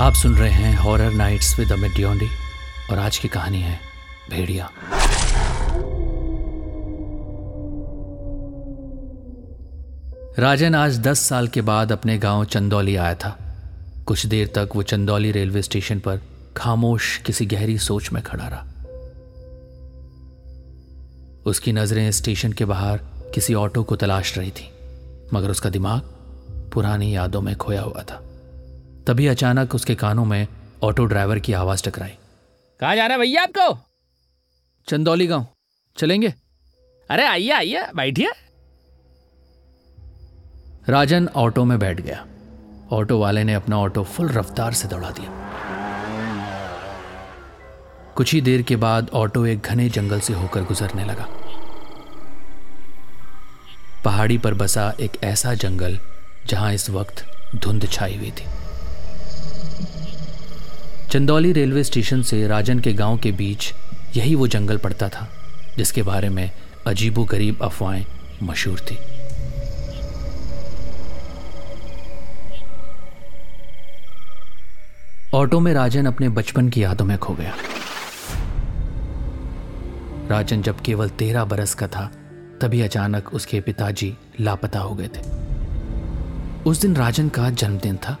आप सुन रहे हैं horror nights with Amit Deondi और आज की कहानी है भेड़िया। राजन आज दस साल के बाद अपने गाँव चंदौली आया था। कुछ देर तक वो चंदौली रेलवे स्टेशन पर खामोश किसी गहरी सोच में खड़ा रहा। उसकी नज़रें स्टेशन के बाहर किसी ऑटो को तलाश रही थी, मगर उसका दिमाग पुरानी यादों में खोया हुआ था। तभी अचानक उसके कानों में ऑटो ड्राइवर की आवाज़ टकराई। कहा जा रहा है भैया आपको? चंदौली गाँव। चलेंगे? अरे आइए आइए बैठिए। राजन ऑटो में बैठ गया। ऑटो वाले ने अपना ऑटो फुल रफ्तार से दौड़ा दिया। कुछ ही देर के बाद ऑटो एक घने जंगल से होकर गुजरने लगा। पहाड़ी पर बसा एक ऐसा जंगल जहाँ इस वक्त धुंध छाई हुई थी। चंदौली रेलवे स्टेशन से राजन के गाँव के बीच यही वो जंगल पड़ता था, जिसके बारे में अजीबो गरीब अफवाहें मशहूर थी। ऑटो में राजन अपने बचपन की यादों में खो गया। राजन जब केवल तेरह बरस का था, तभी अचानक उसके पिताजी लापता हो गए थे। उस दिन राजन का जन्मदिन था,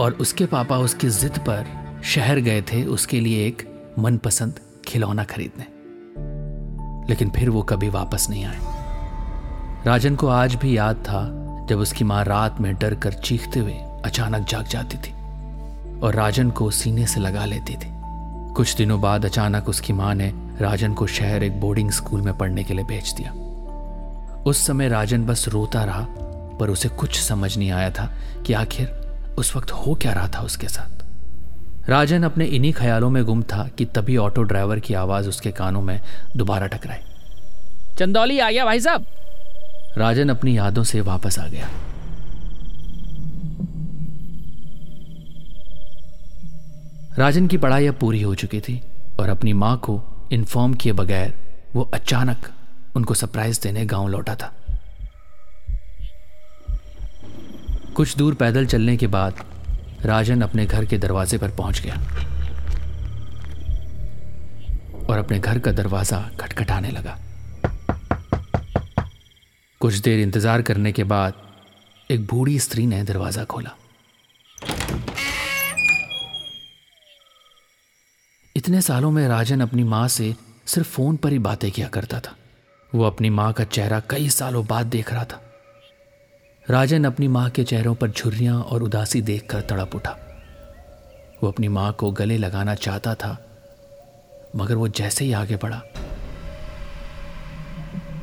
और उसके पापा उसकी जिद पर शहर गए थे, उसके लिए एक मनपसंद खिलौना खरीदने। लेकिन फिर वो कभी वापस नहीं आए। राजन को आज भी याद था जब उसकी माँ रात में डर कर चीखते हुए अचानक जाग जाती थी और राजन को सीने से लगा लेती थी। कुछ दिनों बाद अचानक उसकी माँ ने राजन को शहर एक बोर्डिंग स्कूल में पढ़ने के लिए भेज दिया। उस समय राजन बस रोता रहा, पर उसे कुछ समझ नहीं आया था कि आखिर उस वक्त हो क्या रहा था उसके साथ। राजन अपने इन्हीं ख्यालों में गुम था कि तभी ऑटो ड्राइवर की आवाज़ उसके कानों में दोबारा टकराई। चंदौली आ गया भाई साहब। राजन अपनी यादों से वापस आ गया। राजन की पढ़ाई अब पूरी हो चुकी थी और अपनी माँ को इन्फॉर्म किए बगैर वो अचानक उनको सरप्राइज़ देने गाँव लौटा था। कुछ दूर पैदल चलने के बाद राजन अपने घर के दरवाजे पर पहुँच गया और अपने घर का दरवाज़ा खटखटाने लगा। कुछ देर इंतज़ार करने के बाद एक बूढ़ी स्त्री ने दरवाज़ा खोला। इतने सालों में राजन अपनी माँ से सिर्फ़ फ़ोन पर ही बातें किया करता था। वो अपनी माँ का चेहरा कई सालों बाद देख रहा था। राजन अपनी माँ के चेहरों पर झुर्रियाँ और उदासी देखकर तड़प उठा। वो अपनी माँ को गले लगाना चाहता था, मगर वो जैसे ही आगे बढ़ा।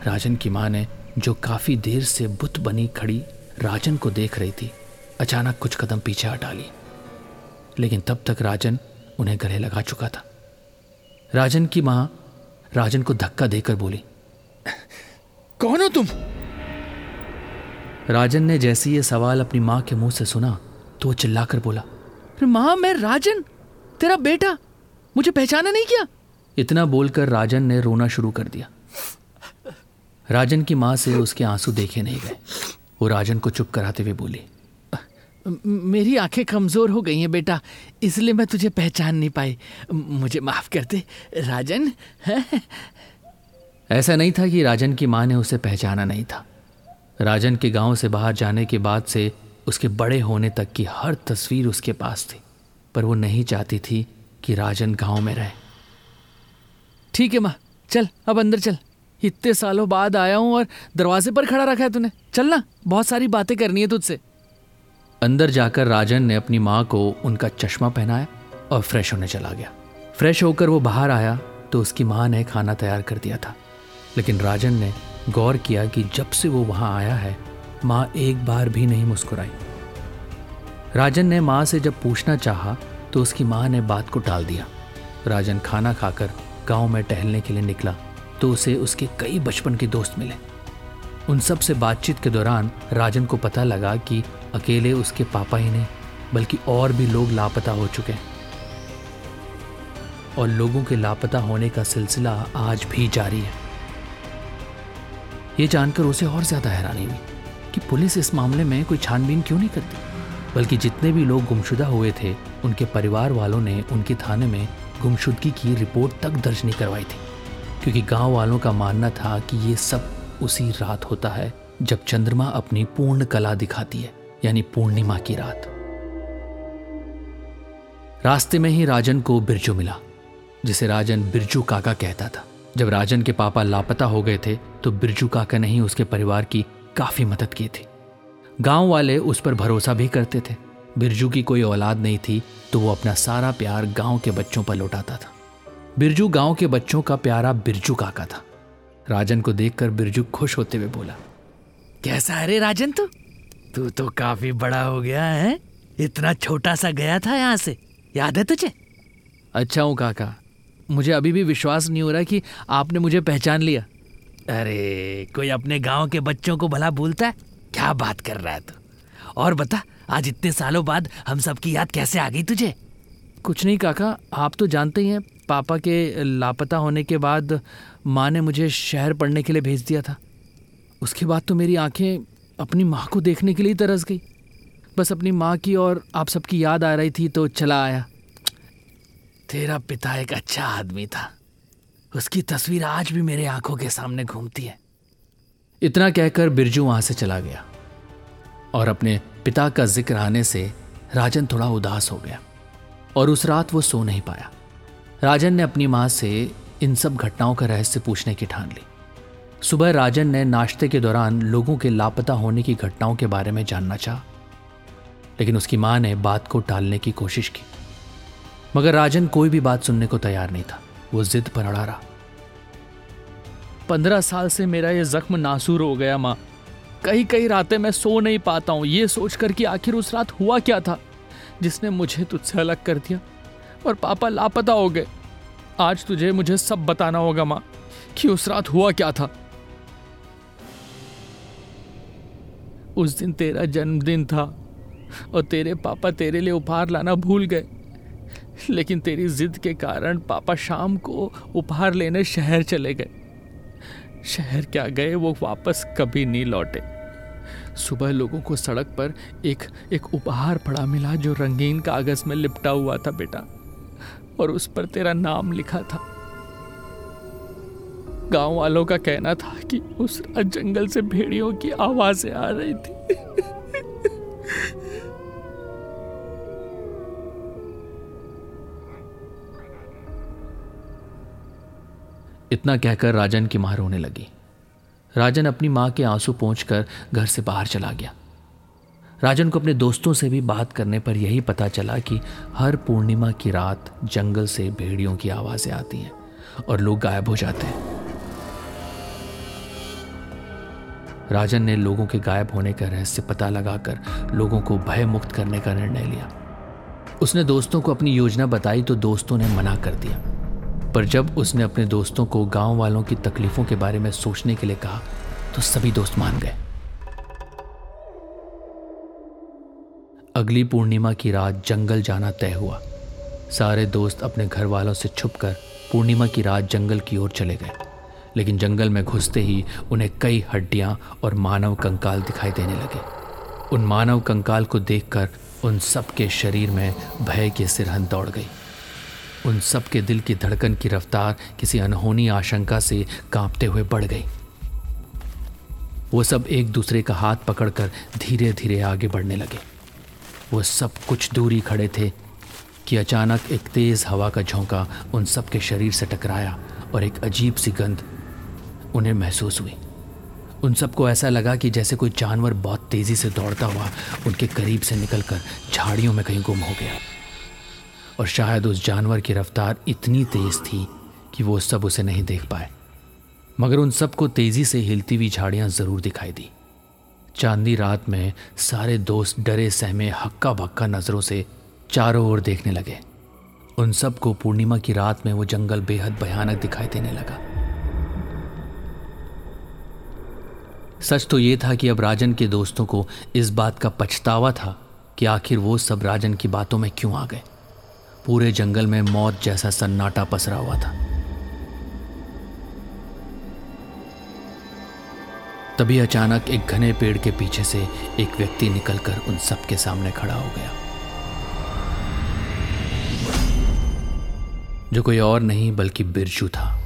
राजन की माँ ने जो काफ़ी देर से बुत बनी खड़ी राजन को देख रही थी, अचानक कुछ कदम पीछे हटा ली। लेकिन तब तक राजन उन्हें गले लगा चुका था। राजन की माँ राजन को धक्का देकर बोली, कौन हो तुम? राजन ने जैसे ये सवाल अपनी माँ के मुँह से सुना तो वो चिल्लाकर बोला माँ मैं राजन? तेरा बेटा? मुझे पहचाना नहीं किया? इतना बोलकर राजन ने रोना शुरू कर दिया। राजन की माँ से उसके आँसू देखे नहीं गए। वो राजन को चुप कराते हुए बोली मेरी आँखें कमज़ोर हो गई हैं बेटा इसलिए मैं तुझे पहचान नहीं पाई। मुझे माफ़ कर दे राजन है? ऐसा नहीं था कि राजन की माँ ने उसे पहचाना नहीं था। राजन के गाँव से बाहर जाने के बाद से उसके बड़े होने तक की हर तस्वीर उसके पास थी, पर वो नहीं चाहती थी कि राजन गाँव में रहे। ठीक है माँ, चल, अब अंदर चल। इतने सालों बाद आया हूँ और दरवाजे पर खड़ा रखा है तूने। चल ना, बहुत सारी बातें करनी है तुझसे। अंदर जाकर राजन ने अपनी माँ को उनका चश्मा पहनाया और फ्रेश होने चला गया। फ्रेश होकर वो बाहर आया तो उसकी माँ ने खाना तैयार कर दिया था, लेकिन राजन ने गौर किया कि जब से वो वहाँ आया है, माँ एक बार भी नहीं मुस्कुराई। राजन ने माँ से जब पूछना चाहा तो उसकी माँ ने बात को टाल दिया। राजन खाना खाकर गाँव में टहलने के लिए निकला तो उसे उसके कई बचपन के दोस्त मिले। उन सबसे बातचीत के दौरान राजन को पता लगा कि अकेले उसके पापा ही नहीं, बल्कि और भी लोग लापता हो चुके हैं। और लोगों के लापता होने का सिलसिला आज भी जारी है। ये जानकर उसे और ज़्यादा हैरानी हुई कि पुलिस इस मामले में कोई छानबीन क्यों नहीं करती, बल्कि जितने भी लोग गुमशुदा हुए थे, उनके परिवार वालों ने उनके थाने में गुमशुदगी की रिपोर्ट तक दर्ज नहीं करवाई थी, क्योंकि गाँव वालों का मानना था कि ये सब उसी रात होता है जब चंद्रमा अपनी पूर्ण कला दिखाती है, यानी पूर्णिमा की रात। रास्ते में ही राजन को बिरजू मिला, जिसे राजन बिरजू काका कहता था। जब राजन के पापा लापता हो गए थे तो बिरजू काका ने ही उसके परिवार की काफ़ी मदद की थी। गाँव वाले उस पर भरोसा भी करते थे। बिरजू की कोई औलाद नहीं थी तो वो अपना सारा प्यार गाँव के बच्चों पर लौटाता था। बिरजू गाँव के बच्चों का प्यारा बिरजू काका था। राजन को देखकर बिरजू खुश होते हुए बोला, कैसा है रे राजन तू? तू तो काफ़ी बड़ा हो गया है इतना छोटा सा गया था यहाँ से, याद है तुझे? अच्छा हूँ काका मुझे अभी भी विश्वास नहीं हो रहा कि आपने मुझे पहचान लिया। अरे, कोई अपने गाँव के बच्चों को भला भूलता है? क्या बात कर रहा है तू? और बता, आज इतने सालों बाद हम सबकी याद कैसे आ गई तुझे? कुछ नहीं काका, आप तो जानते ही हैं, पापा के लापता होने के बाद माँ ने मुझे शहर पढ़ने के लिए भेज दिया था। उसके बाद तो मेरी आँखें अपनी माँ को देखने के लिए तरस गई। बस अपनी माँ की और आप सबकी याद आ रही थी तो चला आया। तेरा पिता एक अच्छा आदमी था। उसकी तस्वीर आज भी मेरे आँखों के सामने घूमती है। इतना कहकर बिरजू वहाँ से चला गया और अपने पिता का ज़िक्र आने से राजन थोड़ा उदास हो गया और उस रात वो सो नहीं पाया। राजन ने अपनी माँ से इन सब घटनाओं का रहस्य पूछने की ठान ली। सुबह राजन ने नाश्ते के दौरान लोगों के लापता होने की घटनाओं के बारे में जानना चाहा, लेकिन उसकी माँ ने बात को टालने की कोशिश की। मगर राजन कोई भी बात सुनने को तैयार नहीं था। वो जिद पर अड़ा रहा। पंद्रह साल से मेरा ये जख्म नासूर हो गया, माँ। कई कई रातें मैं सो नहीं पाता हूँ। ये सोचकर कि आखिर उस रात हुआ क्या था? जिसने मुझे तुझसे अलग कर दिया और पापा लापता हो गए। आज तुझे मुझे सब बताना होगा, माँ, कि उस रात हुआ क्या था। उस दिन तेरा जन्मदिन था और तेरे पापा तेरे लिए उपहार लाना भूल गए। लेकिन तेरी जिद के कारण पापा शाम को उपहार लेने शहर चले गए। शहर क्या गए, वो वापस कभी नहीं लौटे। सुबह लोगों को सड़क पर एक एक उपहार पड़ा मिला जो रंगीन कागज़ में लिपटा हुआ था बेटा, और उस पर तेरा नाम लिखा था। गाँव वालों का कहना था कि उस जंगल से भेड़ियों की आवाज़ें आ रही थी। इतना कहकर राजन की माँ रोने लगी। राजन अपनी माँ के आँसू पहुंचकर घर से बाहर चला गया। राजन को अपने दोस्तों से भी बात करने पर यही पता चला कि हर पूर्णिमा की रात जंगल से भेड़ियों की आवाज़ें आती हैं और लोग गायब हो जाते हैं। राजन ने लोगों के गायब होने का रहस्य पता लगाकर लोगों को भय मुक्त करने का निर्णय लिया। उसने दोस्तों को अपनी योजना बताई तो दोस्तों ने मना कर दिया। पर जब उसने अपने दोस्तों को गाँव वालों की तकलीफों के बारे में सोचने के लिए कहा तो सभी दोस्त मान गए। अगली पूर्णिमा की रात जंगल जाना तय हुआ। सारे दोस्त अपने घर वालों से छुपकर पूर्णिमा की रात जंगल की ओर चले गए। लेकिन जंगल में घुसते ही उन्हें कई हड्डियाँ और मानव कंकाल दिखाई देने लगे। उन मानव कंकाल को देखकर उन सबके शरीर में भय की सिरहन दौड़ गई। उन सब के दिल की धड़कन की रफ्तार किसी अनहोनी आशंका से कांपते हुए बढ़ गई। वो सब एक दूसरे का हाथ पकड़कर धीरे धीरे आगे बढ़ने लगे। वो सब कुछ दूरी खड़े थे कि अचानक एक तेज हवा का झोंका उन सब के शरीर से टकराया और एक अजीब सी गंध उन्हें महसूस हुई। उन सबको ऐसा लगा कि जैसे कोई जानवर बहुत तेज़ी से दौड़ता हुआ उनके करीब से निकलकर झाड़ियों में कहीं गुम हो गया। और शायद उस जानवर की रफ्तार इतनी तेज थी कि वो सब उसे नहीं देख पाए। मगर उन सबको तेज़ी से हिलती हुई झाड़ियाँ ज़रूर दिखाई दी। चांदी रात में सारे दोस्त डरे सहमे हक्का भक्का नज़रों से चारों ओर देखने लगे। उन सबको पूर्णिमा की रात में वो जंगल बेहद भयानक दिखाई देने लगा। सच तो ये था कि अब राजन के दोस्तों को इस बात का पछतावा था कि आखिर वो सब राजन की बातों में क्यों आ गए। पूरे जंगल में मौत जैसा सन्नाटा पसरा हुआ था। तभी अचानक एक घने पेड़ के पीछे से एक व्यक्ति निकलकर उन सबके सामने खड़ा हो गया। जो कोई और नहीं, बल्कि बिरजू था।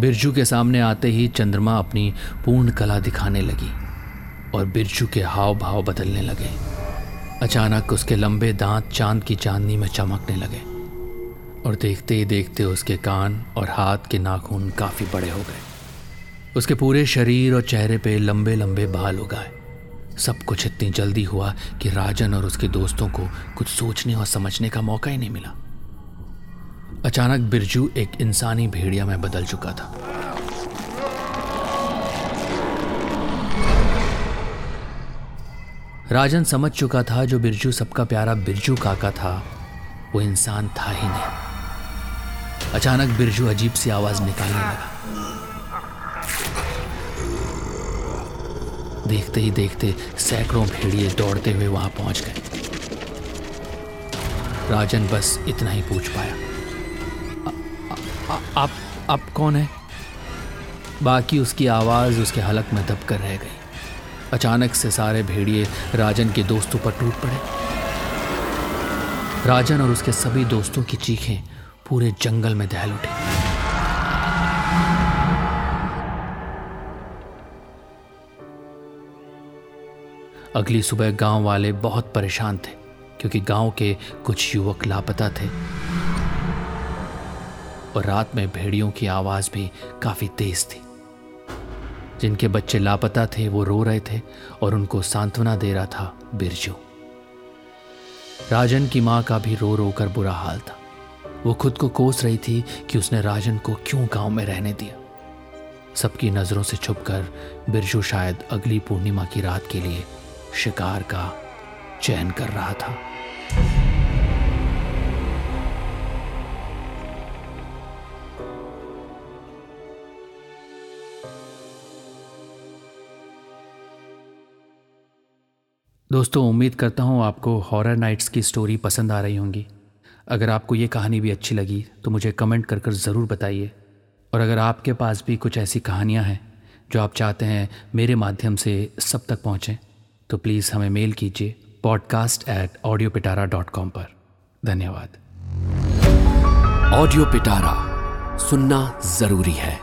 बिरजू के सामने आते ही चंद्रमा अपनी पूर्ण कला दिखाने लगी और बिरजू के हाव भाव बदलने लगे। अचानक उसके लंबे दांत चाँद की चांदनी में चमकने लगे और देखते ही देखते उसके कान और हाथ के नाखून काफ़ी बड़े हो गए। उसके पूरे शरीर और चेहरे पे लंबे लंबे बाल उगाए। सब कुछ इतनी जल्दी हुआ कि राजन और उसके दोस्तों को कुछ सोचने और समझने का मौका ही नहीं मिला। अचानक बिरजू एक इंसानी भेड़िया में बदल चुका था। राजन समझ चुका था जो बिरजू सबका प्यारा बिरजू काका था, वो इंसान था ही नहीं। अचानक बिरजू अजीब सी आवाज़ निकालने लगा। देखते ही देखते सैकड़ों भेड़िए दौड़ते हुए वहाँ पहुँच गए। राजन बस इतना ही पूछ पाया। आप आप कौन है? बाकी उसकी आवाज़ उसके हलक में दबकर रह गई। अचानक से सारे भेड़िए राजन के दोस्तों पर टूट पड़े। राजन और उसके सभी दोस्तों की चीखें पूरे जंगल में दहल उठी। अगली सुबह गाँव वाले बहुत परेशान थे, क्योंकि गाँव के कुछ युवक लापता थे। और रात में भेड़ियों की आवाज़ भी काफ़ी तेज थी। जिनके बच्चे लापता थे, वो रो रहे थे और उनको सांत्वना दे रहा था बिरजू। राजन की माँ का भी रो रो कर बुरा हाल था। वो खुद को कोस रही थी कि उसने राजन को क्यों गाँव में रहने दिया। सबकी नज़रों से छुपकर बिरजू शायद अगली पूर्णिमा की रात के लिए शिकार का चयन कर रहा था। दोस्तों, उम्मीद करता हूँ आपको हॉरर नाइट्स की स्टोरी पसंद आ रही होंगी। अगर आपको ये कहानी भी अच्छी लगी तो मुझे कमेंट कर कर ज़रूर बताइए। और अगर आपके पास भी कुछ ऐसी कहानियाँ हैं, जो आप चाहते हैं मेरे माध्यम से सब तक पहुँचें तो प्लीज़ हमें मेल कीजिए podcast at audio Pitara dot com पर। धन्यवाद। ऑडियो पिटारा सुनना ज़रूरी है।